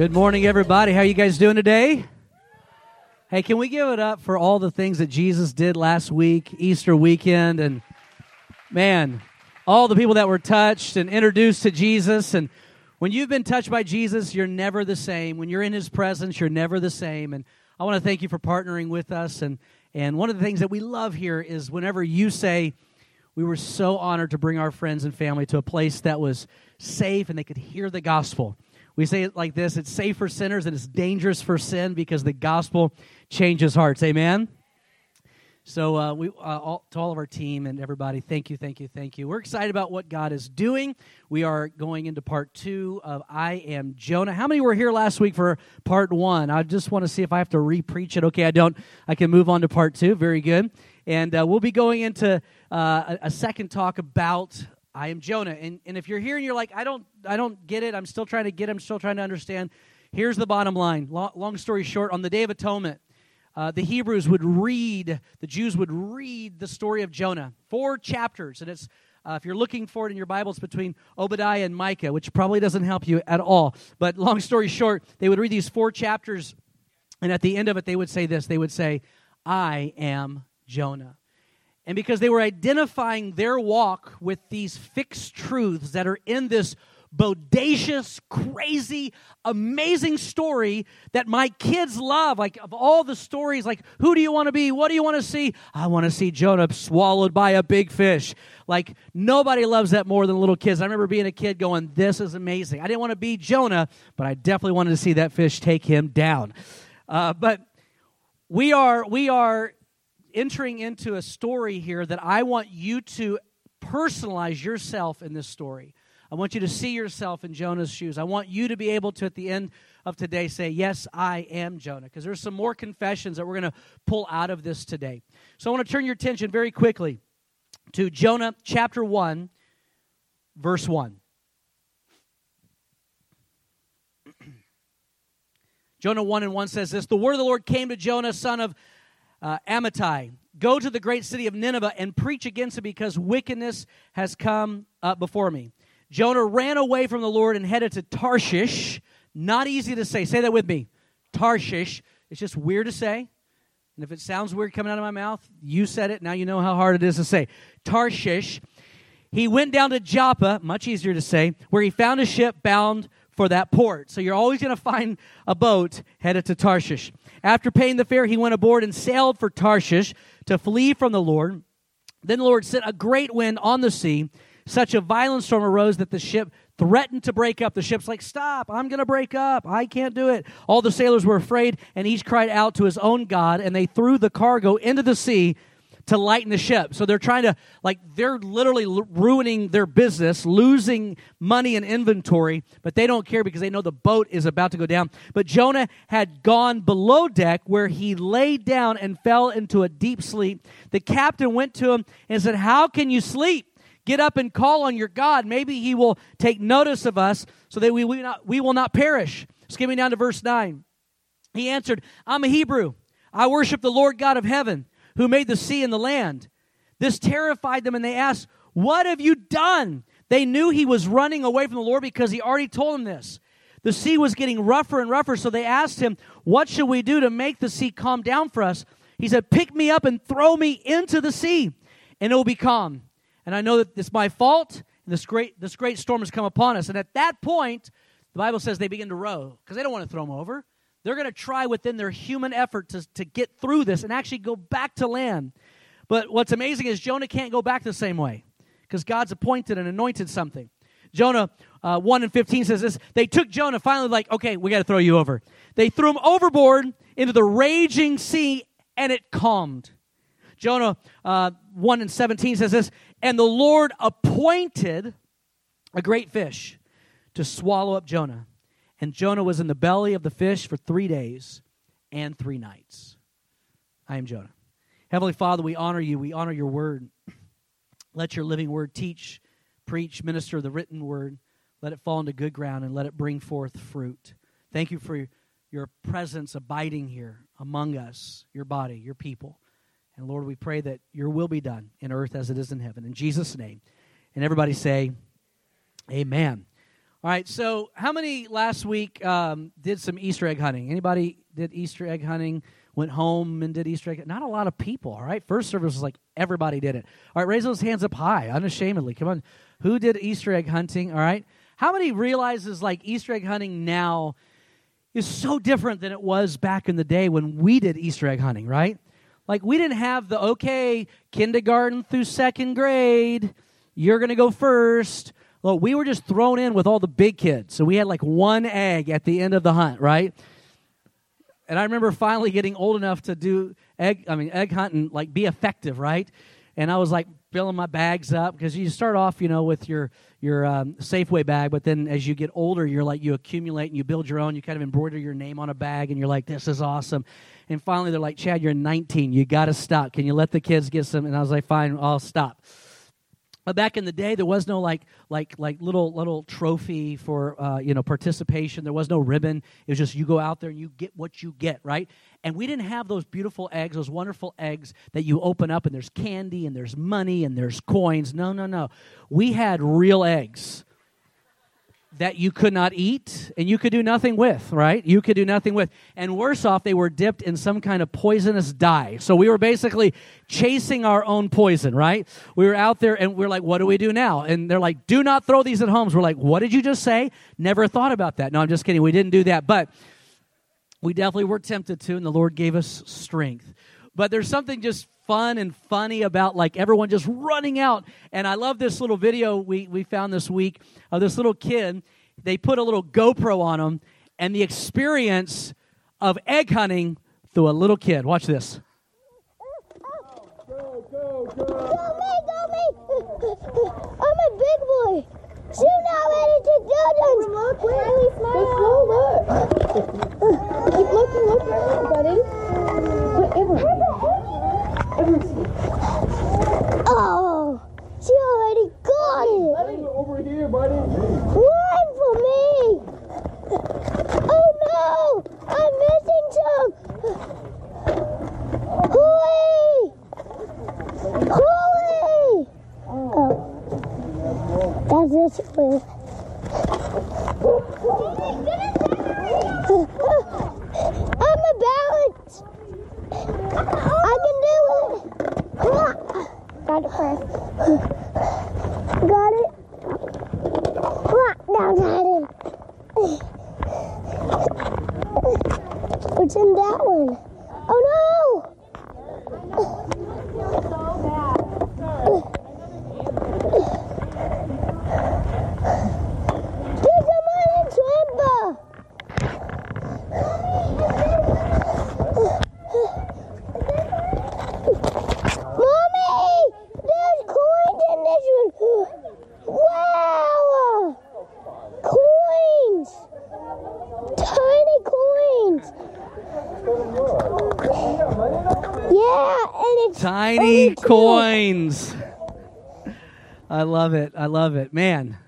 Good morning, everybody. How you guys doing today? Hey, can we give it up for all the things that Jesus did last week, Easter weekend, and man, all the people that were touched and introduced to Jesus. And when you've been touched by Jesus, you're never the same. When you're in His presence, you're never the same. And I want to thank you for partnering with us. And and one of the things that we love here is whenever you say, we were so honored to bring our friends and family to a place that was safe and they could hear the gospel. We say it like this it's safe for sinners and it's dangerous for sin because the gospel changes hearts. Amen? So, uh, we, uh, all, to all of our team and everybody, thank you, thank you, thank you. We're excited about what God is doing. We are going into part two of I Am Jonah. How many were here last week for part one? I just want to see if I have to re-preach it. Okay, I don't. I can move on to part two. Very good. And uh, we'll be going into uh, a, a second talk about I am Jonah. And, and if you're here and you're like, I don't, I don't get it. I'm still trying to get. It. I'm still trying to understand. Here's the bottom line. Long, long story short, on the Day of Atonement, uh, the Hebrews would read, the Jews would read the story of Jonah, four chapters, and it's uh, if you're looking for it in your Bible, it's between Obadiah and Micah, which probably doesn't help you at all. But long story short, they would read these four chapters, and at the end of it, they would say this: They would say, "I am Jonah." And because they were identifying their walk with these fixed truths that are in this bodacious, crazy, amazing story that my kids love. Like, of all the stories, like, who do you want to be? What do you want to see? I want to see Jonah swallowed by a big fish. Like, nobody loves that more than little kids. I remember being a kid going, This is amazing. I didn't want to be Jonah, but I definitely wanted to see that fish take him down. Uh, but we are, we are entering into a story here that I want you to personalize yourself in this story. I want you to see yourself in Jonah's shoes. I want you to be able to, at the end of today, say, Yes, I am Jonah. Because there's some more confessions that we're going to pull out of this today. So I want to turn your attention very quickly to Jonah chapter 1, verse 1. Jonah 1 and 1 says this The word of the Lord came to Jonah, son of uh, Amittai. Go to the great city of Nineveh and preach against it because wickedness has come up before me. Jonah ran away from the Lord and headed to Tarshish. Not easy to say. Say that with me. Tarshish. It's just weird to say. And if it sounds weird coming out of my mouth, you said it. Now you know how hard it is to say. Tarshish. He went down to Joppa, much easier to say, where he found a ship bound for that port. So you're always going to find a boat headed to Tarshish. After paying the fare, he went aboard and sailed for Tarshish to flee from the Lord. Then the Lord sent a great wind on the sea. Such a violent storm arose that the ship threatened to break up. The ship's like, Stop, I'm going to break up. I can't do it. All the sailors were afraid, and each cried out to his own God, and they threw the cargo into the sea to lighten the ship. So they're trying to, like, they're literally ruining their business, losing money and inventory, but they don't care because they know the boat is about to go down. But Jonah had gone below deck where he lay down and fell into a deep sleep. The captain went to him and said, How can you sleep? Get up and call on your God. Maybe he will take notice of us so that we, we, not, we will not perish. Skipping down to verse 9. He answered, I'm a Hebrew. I worship the Lord God of heaven who made the sea and the land. This terrified them, and they asked, What have you done? They knew he was running away from the Lord because he already told them this. The sea was getting rougher and rougher, so they asked him, What should we do to make the sea calm down for us? He said, Pick me up and throw me into the sea, and it will be calm. And I know that it's my fault, and this great, this great storm has come upon us. And at that point, the Bible says they begin to row because they don't want to throw him over. They're going to try within their human effort to, to get through this and actually go back to land. But what's amazing is Jonah can't go back the same way because God's appointed and anointed something. Jonah uh, 1 and 15 says this They took Jonah, finally, like, okay, we got to throw you over. They threw him overboard into the raging sea, and it calmed. Jonah uh, 1 and 17 says this And the Lord appointed a great fish to swallow up Jonah. And Jonah was in the belly of the fish for three days and three nights. I am Jonah. Heavenly Father, we honor you. We honor your word. Let your living word teach, preach, minister the written word. Let it fall into good ground and let it bring forth fruit. Thank you for your presence abiding here among us, your body, your people. And Lord, we pray that your will be done in earth as it is in heaven. In Jesus' name. And everybody say, Amen. All right, so how many last week um, did some Easter egg hunting? Anybody did Easter egg hunting? Went home and did Easter egg? Not a lot of people. All right, first service was like everybody did it. All right, raise those hands up high, unashamedly. Come on, who did Easter egg hunting? All right, how many realizes like Easter egg hunting now is so different than it was back in the day when we did Easter egg hunting? Right, like we didn't have the okay kindergarten through second grade. You're to go first well, we were just thrown in with all the big kids. So we had like one egg at the end of the hunt, right? And I remember finally getting old enough to do egg, I mean, egg hunting, like be effective, right? And I was like filling my bags up because you start off, you know, with your your um, Safeway bag, but then as you get older, you're like you accumulate and you build your own. You kind of embroider your name on a bag, and you're like, this is awesome. And finally, they're like, Chad, you're 19. You got to stop. Can you let the kids get some? And I was like, fine, I'll stop. Back in the day, there was no like like like little little trophy for uh, you know participation. There was no ribbon. It was just you go out there and you get what you get, right? And we didn't have those beautiful eggs, those wonderful eggs that you open up and there's candy and there's money and there's coins. No, no, no. We had real eggs that you could not eat and you could do nothing with, right? You could do nothing with. And worse off, they were dipped in some kind of poisonous dye. So we were basically chasing our own poison, right? We were out there and we are like, what do we do now? And they're like, do not throw these at homes. We're like, what did you just say? Never thought about that. No, I'm just kidding. We didn't do that. But we definitely were tempted to, and the Lord gave us strength. But there's something just fun and funny about like everyone just running out. And I love this little video we, we found this week of this little kid. They put a little GoPro on him and the experience of egg hunting through a little kid. Watch this. Go, go, go. Go me, go me. I'm a big boy. You're not ready to do this. Look, really smile. Just look. Keep looking, look, buddy. Whatever. Oh, she already got it. Buddy, over here, buddy. Run for me. Oh no, I'm missing some. Hooey! Hooey! Oh, that's this way. I'm a balance. I can do it. Got it first. Got it. Now got it. What's in that one? Oh no! There's someone in Swimba! Mommy! There's coins in this one! Wow! Coins! Tiny coins! Yeah, and it's Tiny only two. coins. I love it. I love it. Man,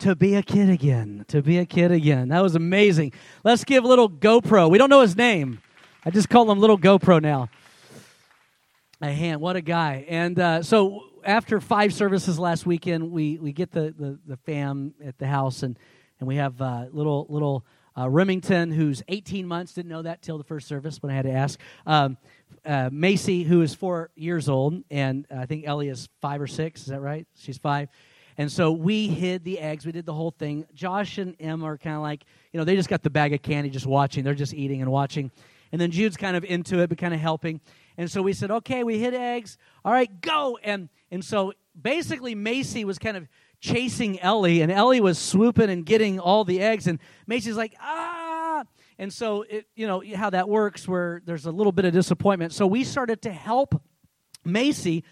to be a kid again. To be a kid again. That was amazing. Let's give little GoPro. We don't know his name. I just call him little GoPro now. A hand. What a guy. And uh, so after five services last weekend, we, we get the, the, the fam at the house, and, and we have uh, little little uh, Remington, who's 18 months, didn't know that till the first service when I had to ask. Um, uh, Macy, who is four years old, and I think Ellie is five or six. Is that right? She's five. And so we hid the eggs. We did the whole thing. Josh and Em are kind of like, you know, they just got the bag of candy just watching. They're just eating and watching. And then Jude's kind of into it, but kind of helping. And so we said, okay, we hid eggs. All right, go. And, and so basically, Macy was kind of chasing Ellie, and Ellie was swooping and getting all the eggs. And Macy's like, ah. And so, it, you know, how that works, where there's a little bit of disappointment. So we started to help Macy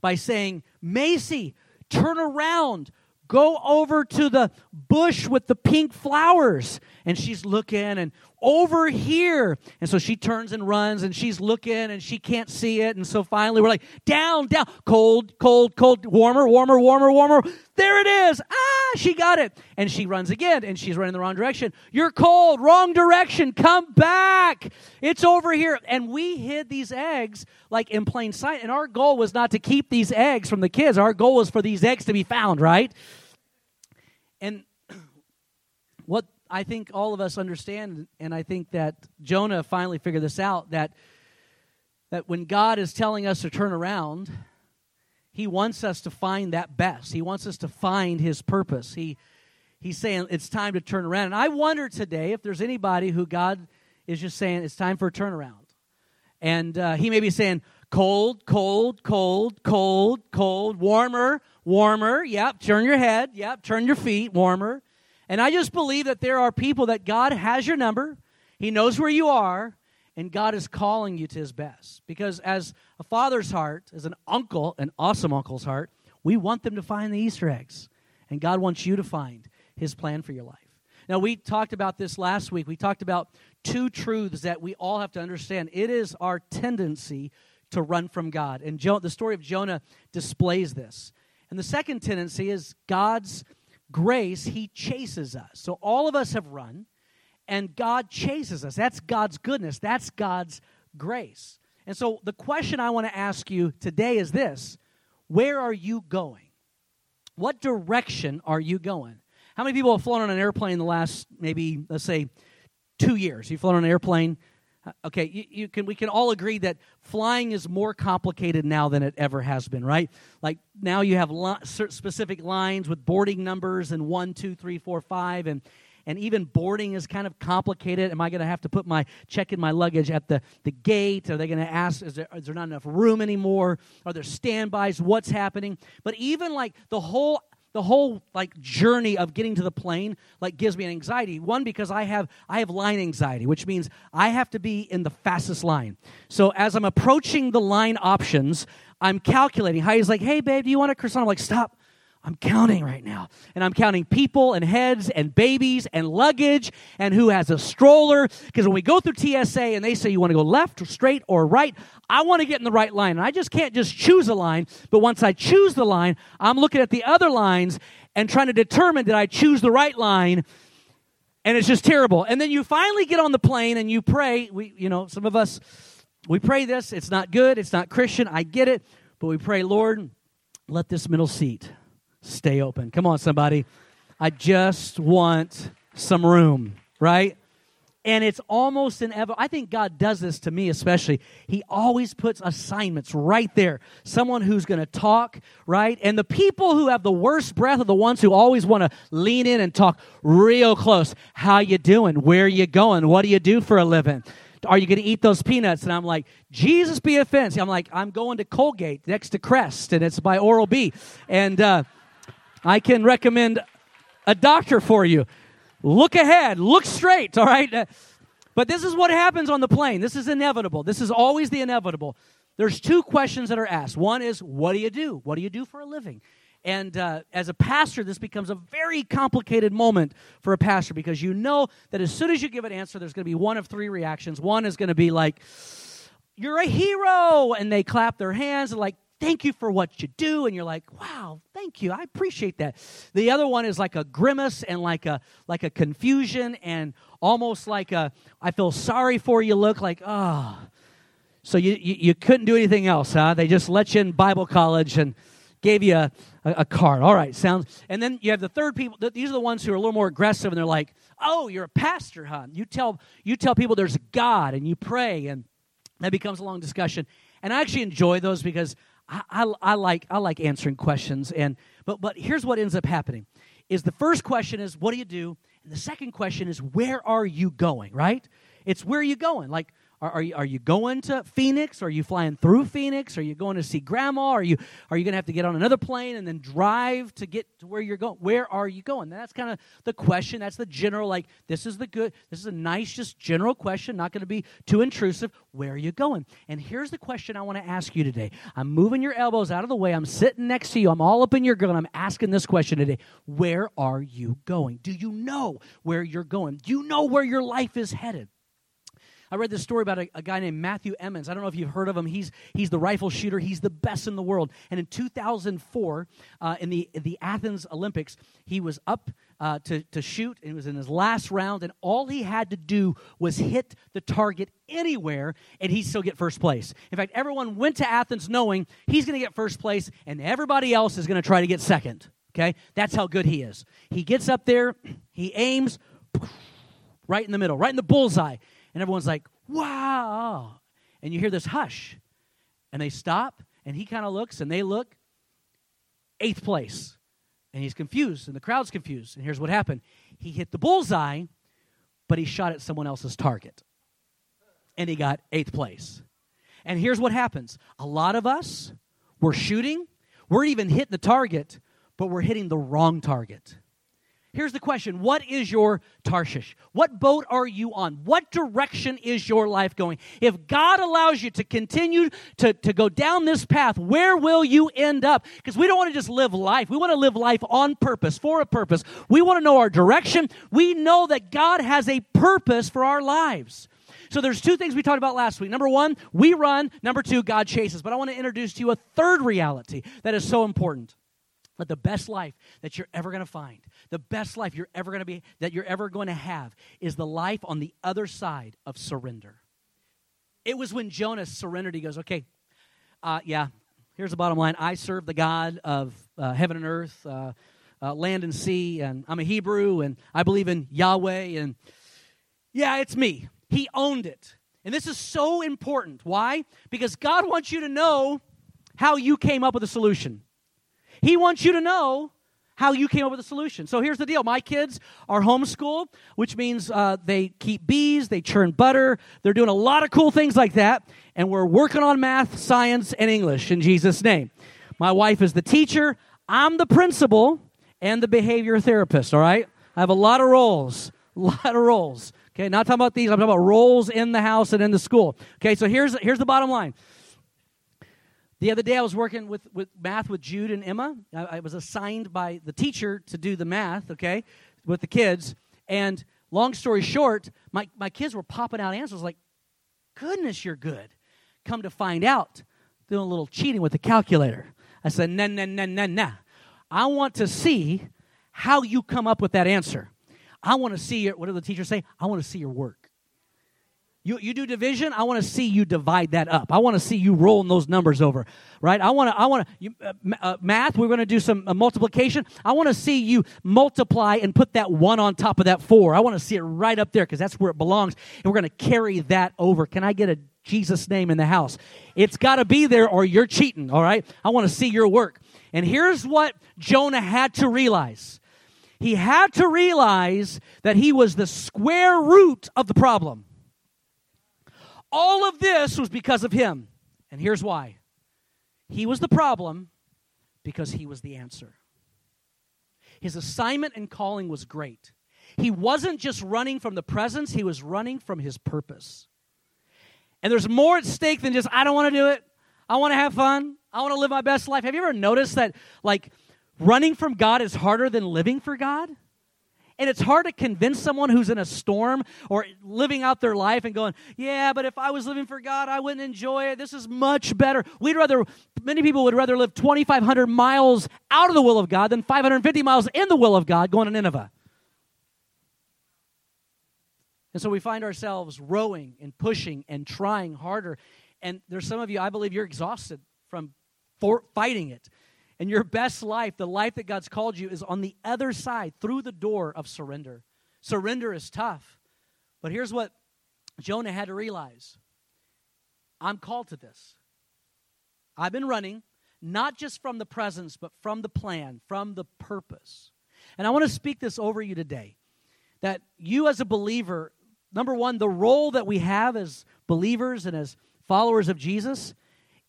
by saying, Macy, turn around. Go over to the bush with the pink flowers. And she's looking and over here. And so she turns and runs and she's looking and she can't see it. And so finally we're like, down, down, cold, cold, cold, warmer, warmer, warmer, warmer. There it is. Ah, she got it. And she runs again and she's running the wrong direction. You're cold, wrong direction. Come back. It's over here. And we hid these eggs like in plain sight. And our goal was not to keep these eggs from the kids. Our goal was for these eggs to be found, right? And what I think all of us understand, and I think that Jonah finally figured this out that, that when God is telling us to turn around, he wants us to find that best. He wants us to find his purpose. He, he's saying it's time to turn around. And I wonder today if there's anybody who God is just saying it's time for a turnaround. And uh, he may be saying, cold, cold, cold, cold, cold, warmer, warmer. Yep, turn your head. Yep, turn your feet, warmer. And I just believe that there are people that God has your number, He knows where you are, and God is calling you to His best. Because as a father's heart, as an uncle, an awesome uncle's heart, we want them to find the Easter eggs. And God wants you to find His plan for your life. Now, we talked about this last week. We talked about two truths that we all have to understand. It is our tendency to run from God. And jo- the story of Jonah displays this. And the second tendency is God's grace, He chases us. So all of us have run, and God chases us. That's God's goodness, that's God's grace. And so the question I want to ask you today is this Where are you going? What direction are you going? How many people have flown on an airplane in the last maybe, let's say, two years? You've flown on an airplane Uh, okay, you, you, can we can all agree that flying is more complicated now than it ever has been, right? Like now you have specific lines with boarding numbers and one, two, three, four, five, and and even boarding is kind of complicated. Am I going to have to put my check in my luggage at the, the gate? Are they going to ask, is there, is there not enough room anymore? Are there standbys? What's happening? But even like the whole the whole like journey of getting to the plane like gives me an anxiety. One because i have i have line anxiety which means i have to be in the fastest line. So as i'm approaching the line options i'm calculating. He's like hey babe do you want a croissant? I'm like stop I'm counting right now. And I'm counting people and heads and babies and luggage and who has a stroller. Because when we go through TSA and they say you want to go left or straight or right, I want to get in the right line. And I just can't just choose a line. But once I choose the line, I'm looking at the other lines and trying to determine did I choose the right line. And it's just terrible. And then you finally get on the plane and you pray. We, you know, some of us, we pray this. It's not good. It's not Christian. I get it. But we pray, Lord, let this middle seat stay open. Come on, somebody. I just want some room, right? And it's almost inevitable. I think God does this to me, especially. He always puts assignments right there. Someone who's going to talk, right? And the people who have the worst breath are the ones who always want to lean in and talk real close. How you doing? Where you going? What do you do for a living? Are you going to eat those peanuts? And I'm like, Jesus be offense. I'm like, I'm going to Colgate next to Crest, and it's by Oral B. And, uh, I can recommend a doctor for you. Look ahead, look straight, all right? But this is what happens on the plane. This is inevitable. This is always the inevitable. There's two questions that are asked. One is, What do you do? What do you do for a living? And uh, as a pastor, this becomes a very complicated moment for a pastor because you know that as soon as you give an answer, there's going to be one of three reactions. One is going to be like, You're a hero. And they clap their hands and, like, thank you for what you do. And you're like wow thank you. I appreciate that. The other one is like a grimace and like a like a confusion and almost like a i feel sorry for you look like oh so you, you, you couldn't do anything else huh? They just let you in bible college and gave you a, a, a card. All right sounds and then you have the third people these are the ones who are a little more aggressive and they're like oh you're a pastor huh? You tell you tell people there's god and you pray and that becomes a long discussion. And i actually enjoy those because I, I, I, like I like answering questions, and but but here's what ends up happening: is the first question is what do you do, and the second question is where are you going? Right? It's where are you going? Like are, are, you, are you going to Phoenix? Are you flying through Phoenix? Are you going to see grandma? Are you, are you going to have to get on another plane and then drive to get to where you're going? Where are you going? that's kind of the question. That's the general, like, this is the good, this is a nice, just general question, not going to be too intrusive. Where are you going? And here's the question I want to ask you today. I'm moving your elbows out of the way. I'm sitting next to you. I'm all up in your grill. I'm asking this question today. Where are you going? Do you know where you're going? Do you know where your life is headed? I read this story about a, a, guy named Matthew Emmons. I don't know if you've heard of him. He's, he's the rifle shooter, he's the best in the world. And in 2004, uh, in, the, the Athens Olympics, he was up uh, to, to shoot, and it was in his last round, and all he had to do was hit the target anywhere, and he'd still get first place. In fact, everyone went to Athens knowing he's going to get first place, and everybody else is going to try to get second. Okay? That's how good he is. He gets up there, he aims, right in the middle, right in the bullseye. And everyone's like, wow. And you hear this hush. And they stop, and he kind of looks, and they look. Eighth place. And he's confused, and the crowd's confused. And here's what happened he hit the bullseye, but he shot at someone else's target. And he got eighth place. And here's what happens a lot of us, we're shooting, we're even hitting the target, but we're hitting the wrong target. Here's the question What is your Tarshish? What boat are you on? What direction is your life going? If God allows you to continue to, to go down this path, where will you end up? Because we don't want to just live life. We want to live life on purpose, for a purpose. We want to know our direction. We know that God has a purpose for our lives. So there's two things we talked about last week. Number one, we run. Number two, God chases. But I want to introduce to you a third reality that is so important. But the best life that you're ever going to find, the best life you're ever going to be, that you're ever going to have, is the life on the other side of surrender. It was when Jonah surrendered, he goes, okay, uh, yeah, here's the bottom line. I serve the God of uh, heaven and earth, uh, uh land and sea, and I'm a Hebrew, and I believe in Yahweh, and yeah, it's me. He owned it. And this is so important. Why? Because God wants you to know how you came up with a solution. He wants you to know how you came up with a solution. So here's the deal. My kids are homeschooled, which means uh, they keep bees, they churn butter, they're doing a lot of cool things like that. And we're working on math, science, and English in Jesus' name. My wife is the teacher, I'm the principal, and the behavior therapist, all right? I have a lot of roles, a lot of roles. Okay, not talking about these, I'm talking about roles in the house and in the school. Okay, so here's, here's the bottom line. The other day I was working with, with math with Jude and Emma. I, I was assigned by the teacher to do the math, okay, with the kids. And long story short, my, my kids were popping out answers like, goodness, you're good. Come to find out, doing a little cheating with the calculator. I said, nah, nah, nah, nah, nah. I want to see how you come up with that answer. I want to see your, what did the teacher say? I want to see your work. You, you do division, I want to see you divide that up. I want to see you rolling those numbers over, right? I want to, I want to, uh, uh, math, we're going to do some uh, multiplication. I want to see you multiply and put that one on top of that four. I want to see it right up there because that's where it belongs. And we're going to carry that over. Can I get a Jesus name in the house? It's got to be there or you're cheating, all right? I want to see your work. And here's what Jonah had to realize he had to realize that he was the square root of the problem. All of this was because of him. And here's why he was the problem because he was the answer. His assignment and calling was great. He wasn't just running from the presence, he was running from his purpose. And there's more at stake than just, I don't want to do it. I want to have fun. I want to live my best life. Have you ever noticed that, like, running from God is harder than living for God? And it's hard to convince someone who's in a storm or living out their life and going, yeah, but if I was living for God, I wouldn't enjoy it. This is much better. We'd rather, many people would rather live 2,500 miles out of the will of God than 550 miles in the will of God going to Nineveh. And so we find ourselves rowing and pushing and trying harder. And there's some of you, I believe you're exhausted from fighting it. And your best life, the life that God's called you, is on the other side, through the door of surrender. Surrender is tough. But here's what Jonah had to realize I'm called to this. I've been running, not just from the presence, but from the plan, from the purpose. And I want to speak this over you today that you, as a believer, number one, the role that we have as believers and as followers of Jesus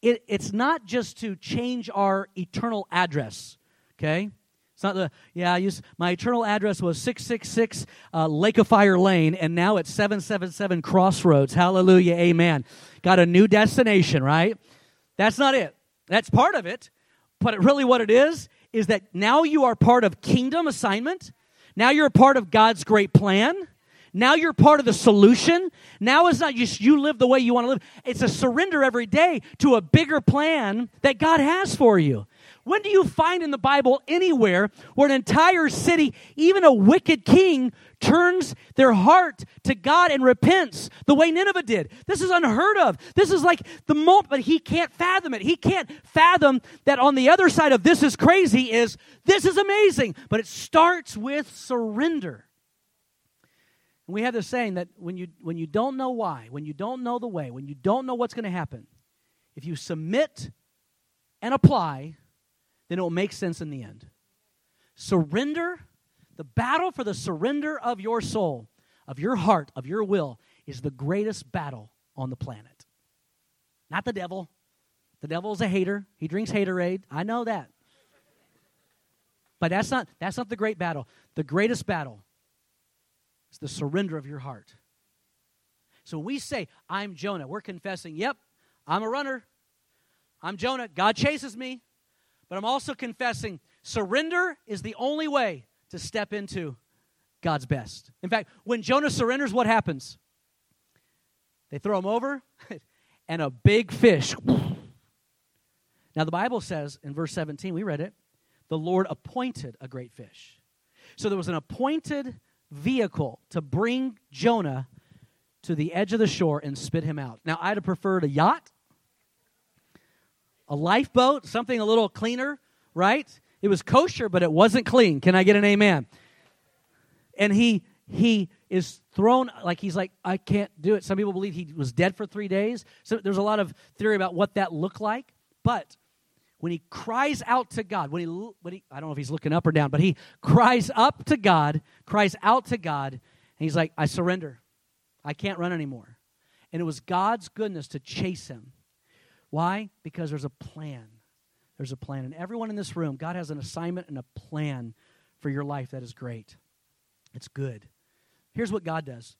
it, it's not just to change our eternal address, okay? It's not the, yeah, I used, my eternal address was 666 uh, Lake of Fire Lane, and now it's 777 Crossroads. Hallelujah, amen. Got a new destination, right? That's not it. That's part of it. But really, what it is, is that now you are part of kingdom assignment. Now you're a part of God's great plan. Now you're part of the solution. Now it's not just you live the way you want to live. It's a surrender every day to a bigger plan that God has for you. When do you find in the Bible anywhere where an entire city, even a wicked king, turns their heart to God and repents the way Nineveh did? This is unheard of. This is like the moment, but he can't fathom it. He can't fathom that on the other side of this is crazy is this is amazing. But it starts with surrender. We have this saying that when you, when you don't know why, when you don't know the way, when you don't know what's going to happen, if you submit and apply, then it will make sense in the end. Surrender, the battle for the surrender of your soul, of your heart, of your will, is the greatest battle on the planet. Not the devil. The devil is a hater. He drinks haterade. I know that. But that's not that's not the great battle. The greatest battle is the surrender of your heart. So we say, I'm Jonah, we're confessing, yep, I'm a runner. I'm Jonah. God chases me. But I'm also confessing surrender is the only way to step into God's best. In fact, when Jonah surrenders, what happens? They throw him over, and a big fish. Now, the Bible says in verse 17, we read it, the Lord appointed a great fish. So there was an appointed vehicle to bring Jonah to the edge of the shore and spit him out. Now, I'd have preferred a yacht, a lifeboat, something a little cleaner, right? It was kosher, but it wasn't clean. Can I get an amen? And he he is thrown like he's like I can't do it. Some people believe he was dead for 3 days. So there's a lot of theory about what that looked like, but when he cries out to God, when he, when he, I don't know if he's looking up or down, but he cries up to God, cries out to God, and he's like, I surrender. I can't run anymore. And it was God's goodness to chase him. Why? Because there's a plan. There's a plan. And everyone in this room, God has an assignment and a plan for your life that is great. It's good. Here's what God does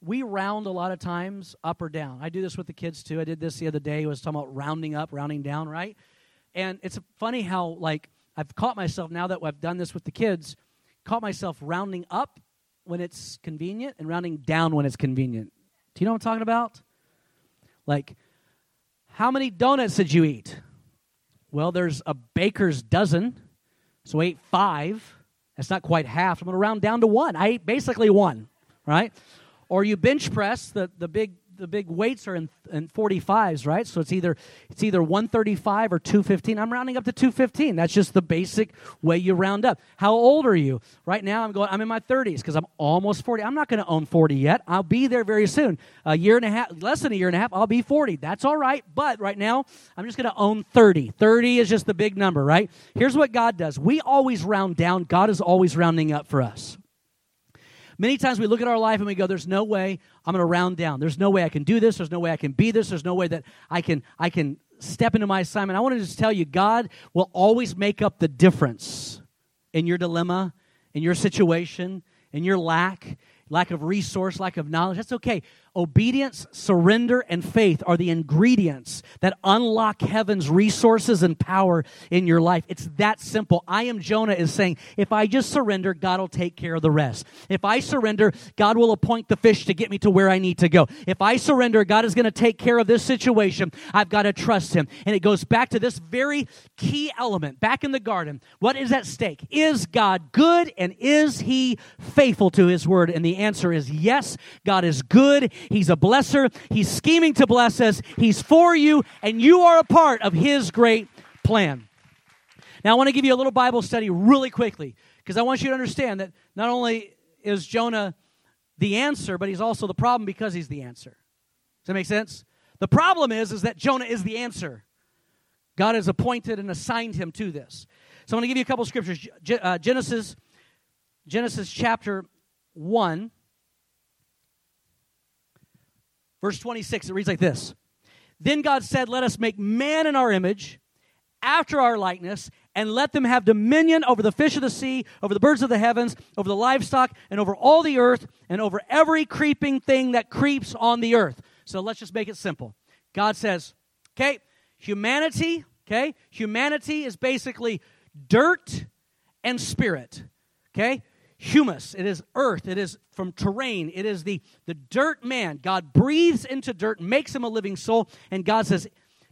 we round a lot of times up or down. I do this with the kids too. I did this the other day. I was talking about rounding up, rounding down, right? And it's funny how, like, I've caught myself now that I've done this with the kids, caught myself rounding up when it's convenient and rounding down when it's convenient. Do you know what I'm talking about? Like, how many donuts did you eat? Well, there's a baker's dozen, so I ate five. That's not quite half. I'm going to round down to one. I ate basically one, right? Or you bench press the, the big the big weights are in, in 45s, right? So it's either it's either 135 or 215. I'm rounding up to 215. That's just the basic way you round up. How old are you? Right now I'm going I'm in my 30s because I'm almost 40. I'm not going to own 40 yet. I'll be there very soon. A year and a half, less than a year and a half, I'll be 40. That's all right. But right now I'm just going to own 30. 30 is just the big number, right? Here's what God does. We always round down. God is always rounding up for us. Many times we look at our life and we go, there's no way I'm going to round down. There's no way I can do this. There's no way I can be this. There's no way that I can, I can step into my assignment. I want to just tell you, God will always make up the difference in your dilemma, in your situation, in your lack, lack of resource, lack of knowledge. That's okay. Obedience, surrender, and faith are the ingredients that unlock heaven's resources and power in your life. It's that simple. I am Jonah is saying, if I just surrender, God will take care of the rest. If I surrender, God will appoint the fish to get me to where I need to go. If I surrender, God is going to take care of this situation. I've got to trust Him. And it goes back to this very key element back in the garden. What is at stake? Is God good and is He faithful to His word? And the answer is yes, God is good He's a blesser. He's scheming to bless us. He's for you, and you are a part of His great plan. Now, I want to give you a little Bible study really quickly because I want you to understand that not only is Jonah the answer, but he's also the problem because he's the answer. Does that make sense? The problem is, is that Jonah is the answer. God has appointed and assigned him to this. So I'm going to give you a couple scriptures. Uh, Genesis, Genesis chapter 1, Verse 26, it reads like this Then God said, Let us make man in our image, after our likeness, and let them have dominion over the fish of the sea, over the birds of the heavens, over the livestock, and over all the earth, and over every creeping thing that creeps on the earth. So let's just make it simple. God says, okay, humanity, okay, humanity is basically dirt and spirit, okay? Humus. It is earth. It is from terrain. It is the the dirt man. God breathes into dirt makes him a living soul and god says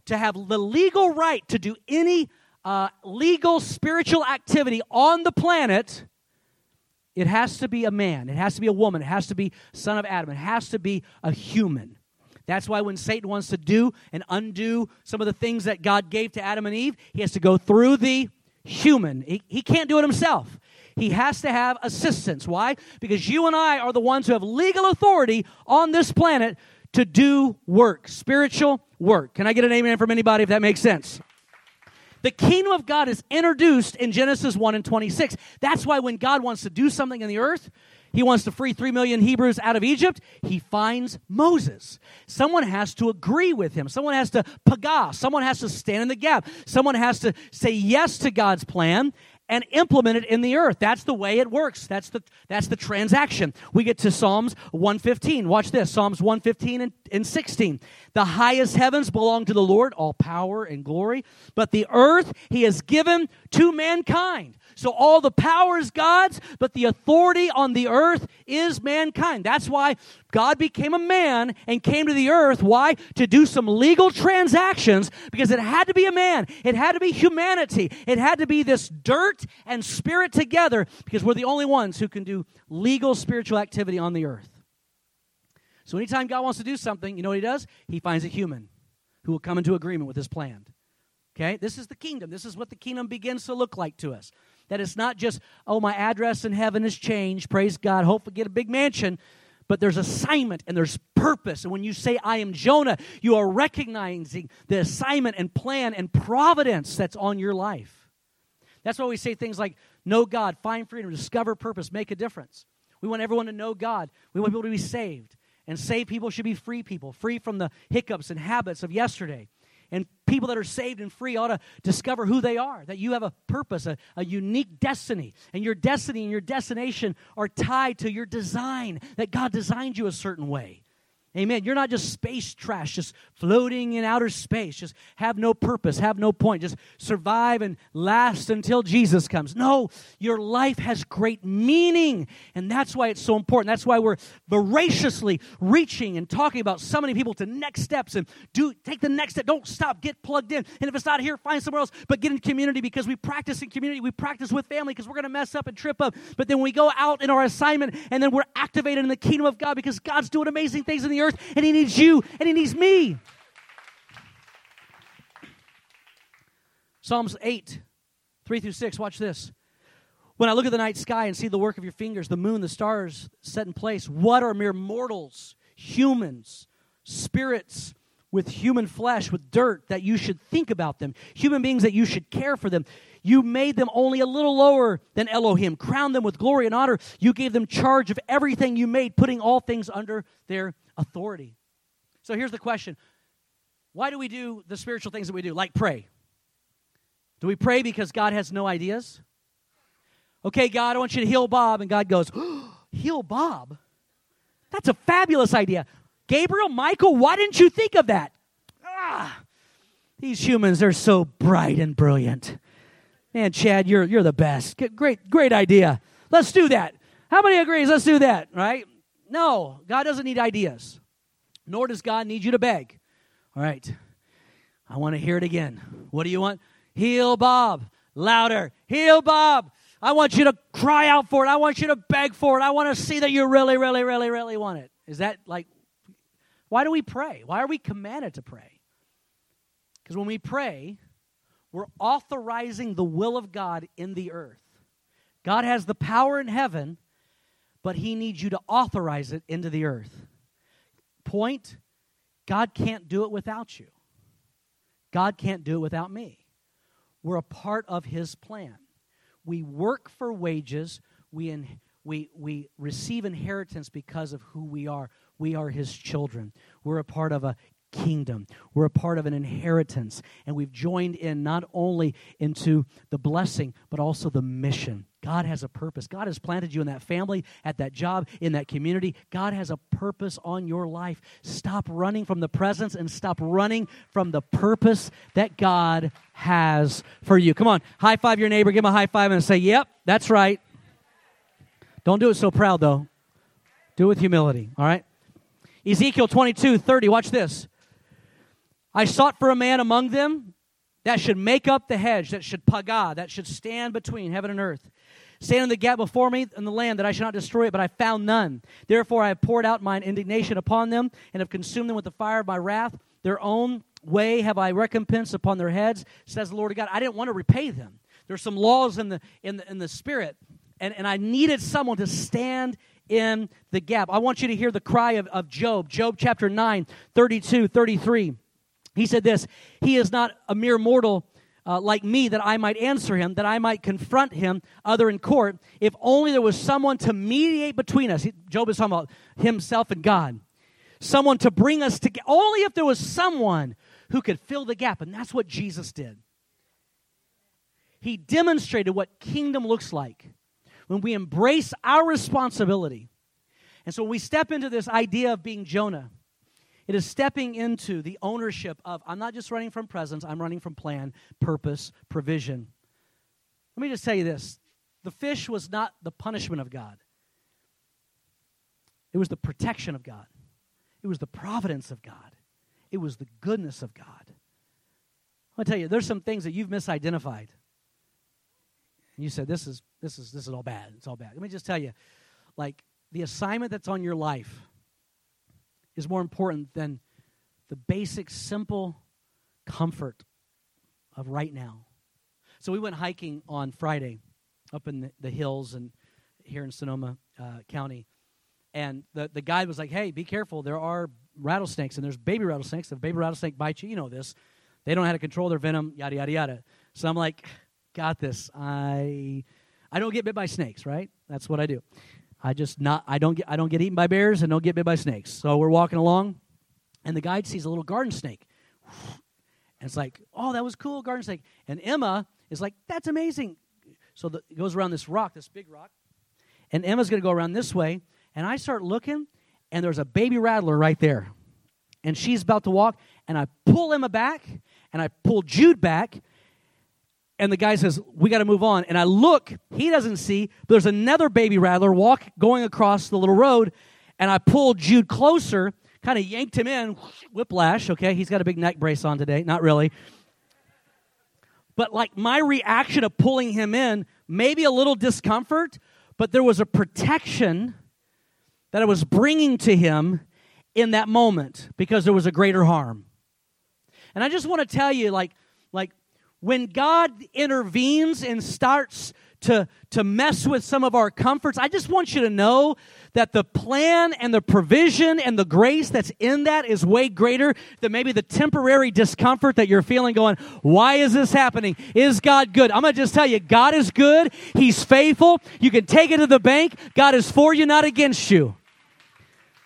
to have the legal right to do any uh, legal spiritual activity on the planet it has to be a man. It has to be a woman. It has to be son of adam. It has to be a human. That's why when Satan wants to do and undo some of the things that God gave to Adam and Eve, he has to go through the human. He, he can't do it himself. He has to have assistance. Why? Because you and I are the ones who have legal authority on this planet to do work, spiritual work. Can I get an amen from anybody if that makes sense? The kingdom of God is introduced in Genesis 1 and 26. That's why when God wants to do something in the earth, he wants to free 3 million Hebrews out of Egypt. He finds Moses. Someone has to agree with him. Someone has to pagah. Someone has to stand in the gap. Someone has to say yes to God's plan and implement it in the earth. That's the way it works. That's the that's the transaction. We get to Psalms 115. Watch this. Psalms 115 and, and 16. The highest heavens belong to the Lord, all power and glory, but the earth he has given to mankind. So all the power is God's, but the authority on the earth is mankind. That's why God became a man and came to the earth. Why? To do some legal transactions because it had to be a man. It had to be humanity. It had to be this dirt and spirit together because we're the only ones who can do legal spiritual activity on the earth. So anytime God wants to do something, you know what he does? He finds a human who will come into agreement with his plan. Okay? This is the kingdom. This is what the kingdom begins to look like to us. That it's not just, oh, my address in heaven has changed. Praise God. Hopefully, get a big mansion. But there's assignment and there's purpose. And when you say, I am Jonah, you are recognizing the assignment and plan and providence that's on your life. That's why we say things like, know God, find freedom, discover purpose, make a difference. We want everyone to know God. We want people to be saved. And saved people should be free people, free from the hiccups and habits of yesterday. And people that are saved and free ought to discover who they are, that you have a purpose, a, a unique destiny. And your destiny and your destination are tied to your design, that God designed you a certain way. Amen. You're not just space trash, just floating in outer space, just have no purpose, have no point, just survive and last until Jesus comes. No, your life has great meaning. And that's why it's so important. That's why we're voraciously reaching and talking about so many people to next steps and do take the next step. Don't stop, get plugged in. And if it's not here, find somewhere else, but get in community because we practice in community. We practice with family because we're going to mess up and trip up. But then we go out in our assignment and then we're activated in the kingdom of God because God's doing amazing things in the earth and He needs you and He needs me. Psalms 8, 3 through 6. Watch this. When I look at the night sky and see the work of your fingers, the moon, the stars set in place, what are mere mortals, humans, spirits with human flesh, with dirt, that you should think about them? Human beings that you should care for them. You made them only a little lower than Elohim, crowned them with glory and honor. You gave them charge of everything you made, putting all things under their authority. So here's the question Why do we do the spiritual things that we do, like pray? Do we pray because God has no ideas? Okay, God, I want you to heal Bob. And God goes, oh, Heal Bob? That's a fabulous idea. Gabriel, Michael, why didn't you think of that? Ah, these humans are so bright and brilliant. Man, Chad, you're, you're the best. Great, great idea. Let's do that. How many agrees? Let's do that, right? No, God doesn't need ideas, nor does God need you to beg. All right, I want to hear it again. What do you want? Heal Bob. Louder. Heal Bob. I want you to cry out for it. I want you to beg for it. I want to see that you really, really, really, really want it. Is that like, why do we pray? Why are we commanded to pray? Because when we pray, we're authorizing the will of God in the earth. God has the power in heaven but He needs you to authorize it into the earth. Point God can't do it without you, God can't do it without me. We're a part of His plan. We work for wages, we, in, we, we receive inheritance because of who we are. We are His children. We're a part of a kingdom. We're a part of an inheritance, and we've joined in not only into the blessing, but also the mission. God has a purpose. God has planted you in that family, at that job, in that community. God has a purpose on your life. Stop running from the presence and stop running from the purpose that God has for you. Come on, high five your neighbor, give him a high five, and say, Yep, that's right. Don't do it so proud, though. Do it with humility, all right? Ezekiel 22 30, watch this. I sought for a man among them that should make up the hedge, that should pagah, that should stand between heaven and earth. Stand in the gap before me in the land that I should not destroy it, but I found none. Therefore I have poured out mine indignation upon them and have consumed them with the fire of my wrath. Their own way have I recompensed upon their heads, says the Lord God. I didn't want to repay them. There's some laws in the in the, in the spirit and, and I needed someone to stand in the gap. I want you to hear the cry of, of Job, Job chapter 9, 32, 33. He said this He is not a mere mortal uh, like me that I might answer him, that I might confront him, other in court, if only there was someone to mediate between us. Job is talking about himself and God. Someone to bring us together. Only if there was someone who could fill the gap. And that's what Jesus did. He demonstrated what kingdom looks like when we embrace our responsibility. And so when we step into this idea of being Jonah, it is stepping into the ownership of I'm not just running from presence, I'm running from plan, purpose, provision. Let me just tell you this the fish was not the punishment of God, it was the protection of God, it was the providence of God, it was the goodness of God. I'll tell you, there's some things that you've misidentified. And you said, This is this is this is all bad. It's all bad. Let me just tell you, like the assignment that's on your life is more important than the basic, simple comfort of right now. So we went hiking on Friday up in the, the hills and here in Sonoma uh, County. And the, the guide was like, hey, be careful. There are rattlesnakes, and there's baby rattlesnakes. If a baby rattlesnake bites you, you know this. They don't know how to control their venom, yada, yada, yada. So I'm like, got this. I, I don't get bit by snakes, right? That's what I do. I just not I don't get I don't get eaten by bears and don't get bit by snakes. So we're walking along, and the guide sees a little garden snake, and it's like, oh, that was cool, garden snake. And Emma is like, that's amazing. So the, it goes around this rock, this big rock, and Emma's to go around this way, and I start looking, and there's a baby rattler right there, and she's about to walk, and I pull Emma back, and I pull Jude back, and the guy says, We got to move on. And I look, he doesn't see, there's another baby rattler walk going across the little road. And I pulled Jude closer, kind of yanked him in, whiplash, okay? He's got a big neck brace on today. Not really. But like my reaction of pulling him in, maybe a little discomfort, but there was a protection that I was bringing to him in that moment because there was a greater harm. And I just want to tell you, like, like when God intervenes and starts to, to mess with some of our comforts, I just want you to know that the plan and the provision and the grace that's in that is way greater than maybe the temporary discomfort that you're feeling going, why is this happening? Is God good? I'm going to just tell you, God is good. He's faithful. You can take it to the bank. God is for you, not against you.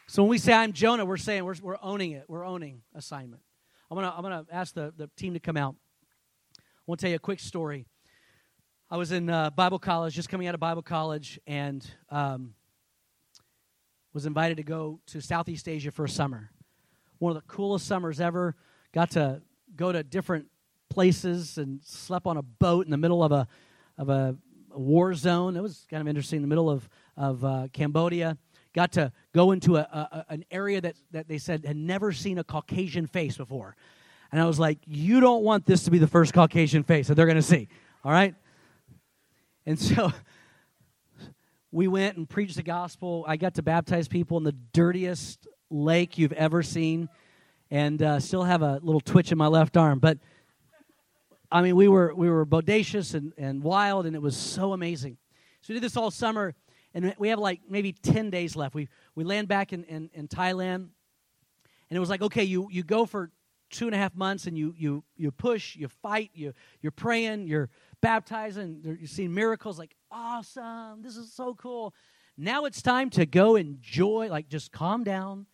So when we say I'm Jonah, we're saying we're, we're owning it. We're owning assignment. I'm going to I'm going to ask the, the team to come out. I want to tell you a quick story. I was in uh, Bible college, just coming out of Bible college, and um, was invited to go to Southeast Asia for a summer. One of the coolest summers ever. Got to go to different places and slept on a boat in the middle of a of a, war zone. It was kind of interesting. In the middle of of uh, Cambodia, got to go into a, a, an area that that they said had never seen a Caucasian face before. And I was like, you don't want this to be the first Caucasian face that they're going to see. All right? And so we went and preached the gospel. I got to baptize people in the dirtiest lake you've ever seen and uh, still have a little twitch in my left arm. But I mean, we were, we were bodacious and, and wild, and it was so amazing. So we did this all summer, and we have like maybe 10 days left. We, we land back in, in, in Thailand, and it was like, okay, you, you go for two and a half months and you you you push, you fight, you you're praying, you're baptizing, you're seeing miracles. Like awesome, this is so cool. Now it's time to go enjoy, like just calm down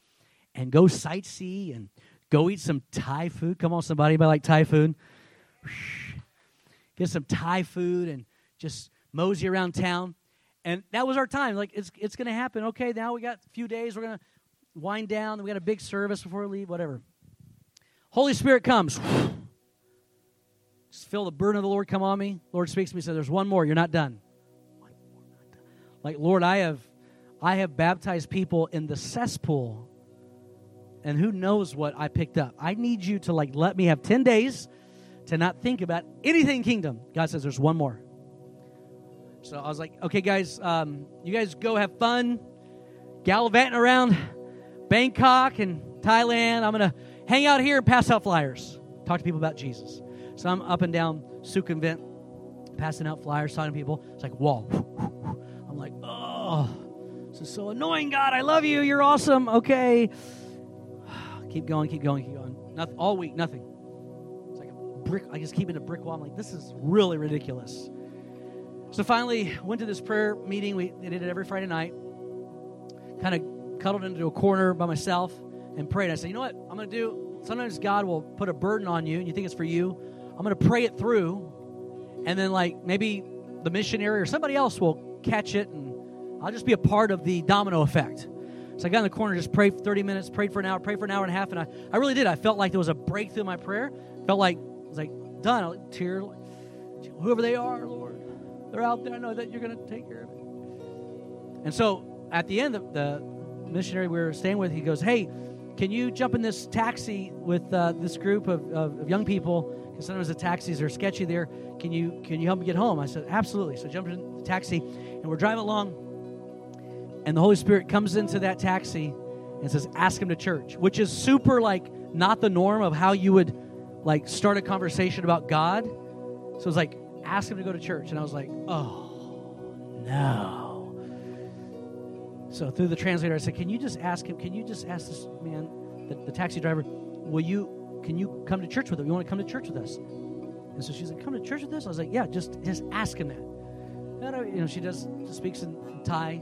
and go sightsee and go eat some Thai food. Come on, somebody, anybody like Thai food? Get some Thai food and just mosey around town. And that was our time. Like it's it's to happen. Okay, now we got a few days. We're to wind down. We got a big service before we leave. Whatever. Holy Spirit comes. Just feel the burden of the Lord come on me. Lord speaks to me, says, There's one more, you're not done. Like, Lord, I have I have baptized people in the cesspool. And who knows what I picked up. I need you to like let me have 10 days to not think about anything kingdom. God says there's one more. So I was like, okay, guys, um, you guys go have fun gallivanting around Bangkok and Thailand. I'm to hang out here and pass out flyers. Talk to people about Jesus. So I'm up and down Sukhumvit, passing out flyers, talking to people. It's like, whoa. I'm like, oh, this is so annoying, God. I love you. You're awesome. Okay. keep going, keep going, keep going. All week, nothing. It's like a brick. I just keep it a brick wall. I'm like, this is really ridiculous. So finally, went to this prayer meeting. We did it every Friday night. Kind of cuddled into a corner by myself and prayed. I said, you know what I'm going to do? Sometimes God will put a burden on you, and you think it's for you. I'm going to pray it through, and then like maybe the missionary or somebody else will catch it, and I'll just be a part of the domino effect. So I got in the corner, just prayed for 30 minutes, prayed for an hour, prayed for an hour and a half, and I, I really did. I felt like there was a breakthrough in my prayer. Felt like I was like done. I tear, whoever they are, Lord, they're out there. I know that you're going to take care of it. And so at the end, the, the missionary we were staying with, he goes, "Hey, can you jump in this taxi with uh, this group of, of, of young people?" Because sometimes the taxis are sketchy there. Can you can you help me get home? I said, "Absolutely." So I jumped in the taxi, and we're driving along and the Holy Spirit comes into that taxi and says, Ask him to church, which is super like not the norm of how you would like start a conversation about God. So it's like, Ask him to go to church. And I was like, Oh, no. So through the translator, I said, Can you just ask him? Can you just ask this man, the, the taxi driver, will you, can you come to church with him? You want to come to church with us? And so she's like, Come to church with us? I was like, Yeah, just, just ask him that. And, you know, she does, speaks in Thai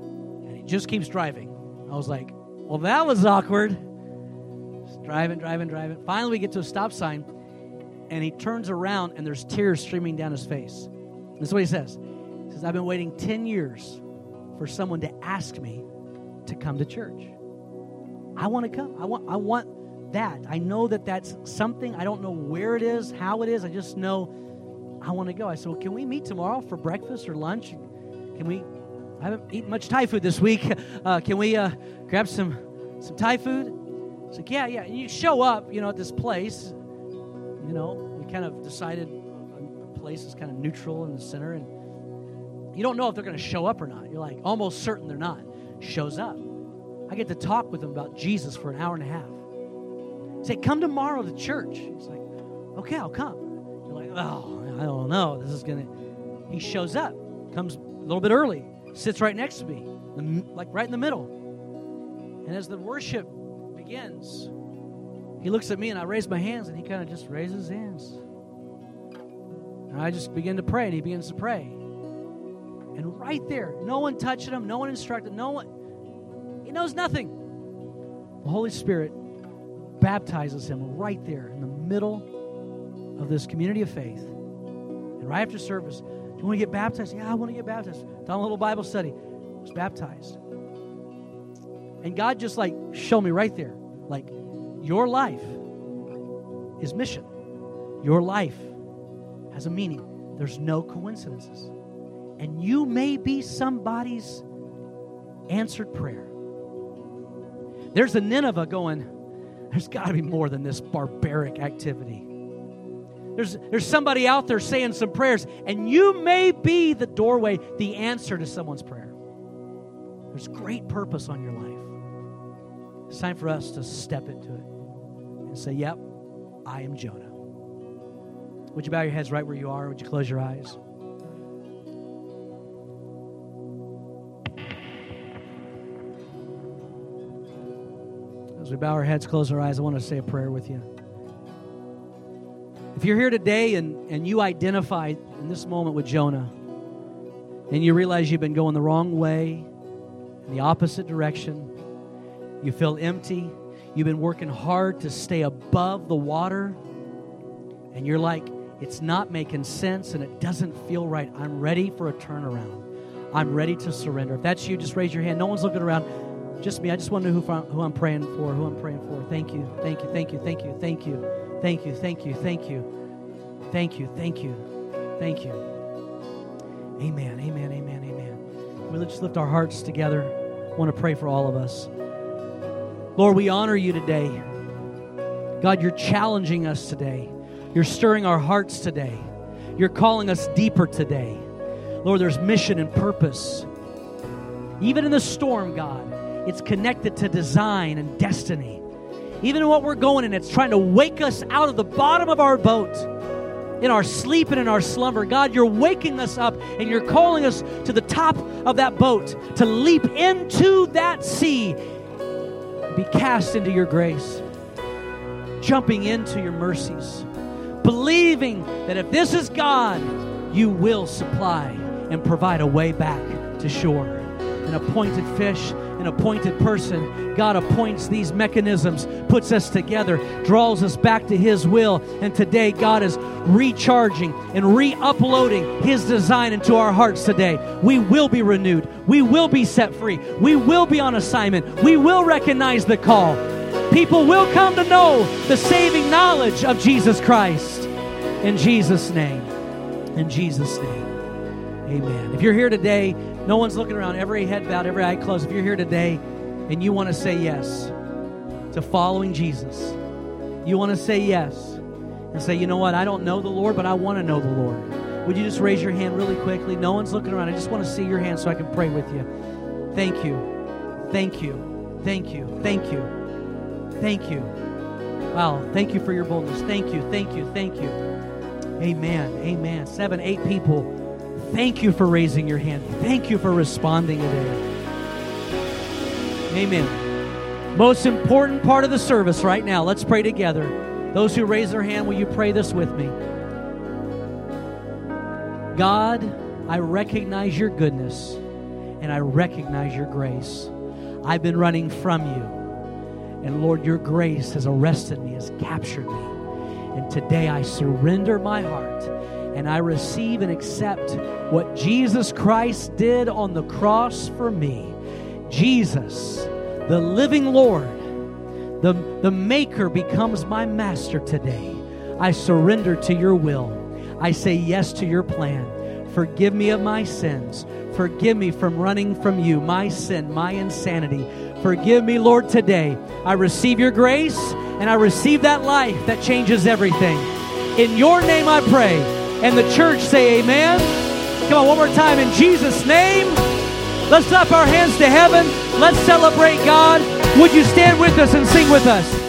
and he just keeps driving. I was like, well, that was awkward. Just driving, driving, driving. Finally, we get to a stop sign, and he turns around, and there's tears streaming down his face. This is what he says. He says, I've been waiting 10 years for someone to ask me to come to church. I want to come. I want, I want that. I know that that's something. I don't know where it is, how it is. I just know I want to go. I said, well, can we meet tomorrow for breakfast or lunch? Can we I haven't eaten much Thai food this week. Uh, can we uh, grab some some Thai food? It's like, yeah, yeah. And you show up, you know, at this place. You know, we kind of decided a place is kind of neutral in the center, and you don't know if they're going to show up or not. You're like almost certain they're not. Shows up. I get to talk with them about Jesus for an hour and a half. Say, come tomorrow to church. He's like, okay, I'll come. You're like, oh, I don't know. This is gonna. He shows up, comes a little bit early sits right next to me, like right in the middle. And as the worship begins, he looks at me and I raise my hands and he kind of just raises his hands. And I just begin to pray and he begins to pray. And right there, no one touching him, no one instructed, no one, he knows nothing. The Holy Spirit baptizes him right there in the middle of this community of faith. And right after service, you want to get baptized? Yeah, I want to get baptized. Done a little Bible study. I was baptized. And God just like showed me right there, like your life is mission. Your life has a meaning. There's no coincidences. And you may be somebody's answered prayer. There's a Nineveh going, there's got to be more than this barbaric activity. There's, there's somebody out there saying some prayers, and you may be the doorway, the answer to someone's prayer. There's great purpose on your life. It's time for us to step into it and say, Yep, I am Jonah. Would you bow your heads right where you are? Would you close your eyes? We bow our heads, close our eyes, I want to say a prayer with you. If you're here today and, and you identify in this moment with Jonah, and you realize you've been going the wrong way, in the opposite direction, you feel empty, you've been working hard to stay above the water, and you're like, it's not making sense and it doesn't feel right. I'm ready for a turnaround. I'm ready to surrender. If that's you, just raise your hand. No one's looking around. Just me. I just want to know who, who I'm praying for, who I'm praying for. Thank you, thank you, thank you, thank you, thank you. Thank you, thank you, thank you. Thank you, thank you, thank you. Amen, amen, amen, amen. We just lift our hearts together. Want to pray for all of us. Lord, we honor you today. God, you're challenging us today. You're stirring our hearts today. You're calling us deeper today. Lord, there's mission and purpose. Even in the storm, God, it's connected to design and destiny. Even what we're going in, it's trying to wake us out of the bottom of our boat in our sleep and in our slumber. God, you're waking us up and you're calling us to the top of that boat to leap into that sea, be cast into your grace, jumping into your mercies, believing that if this is God, you will supply and provide a way back to shore. An appointed fish, an appointed person. God appoints these mechanisms, puts us together, draws us back to His will. And today, God is recharging and re uploading His design into our hearts today. We will be renewed. We will be set free. We will be on assignment. We will recognize the call. People will come to know the saving knowledge of Jesus Christ. In Jesus' name. In Jesus' name. Amen. If you're here today, no one's looking around, every head bowed, every eye closed. If you're here today and you want to say yes to following Jesus, you want to say yes and say, you know what, I don't know the Lord, but I want to know the Lord. Would you just raise your hand really quickly? No one's looking around. I just want to see your hand so I can pray with you. Thank you. Thank you. Thank you. Thank you. Thank you. Wow. Thank you for your boldness. Thank you. Thank you. Thank you. Amen. Amen. Seven, eight people. Thank you for raising your hand. Thank you for responding today. Amen. Most important part of the service right now. Let's pray together. Those who raise their hand, will you pray this with me? God, I recognize your goodness and I recognize your grace. I've been running from you. And Lord, your grace has arrested me, has captured me. And today I surrender my heart and I receive and accept what Jesus Christ did on the cross for me. Jesus, the living Lord, the, the Maker, becomes my master today. I surrender to your will. I say yes to your plan. Forgive me of my sins. Forgive me from running from you, my sin, my insanity. Forgive me, Lord, today. I receive your grace and I receive that life that changes everything. In your name I pray. And the church say, Amen. Come on, one more time. In Jesus' name, let's up our hands to heaven. Let's celebrate God. Would you stand with us and sing with us?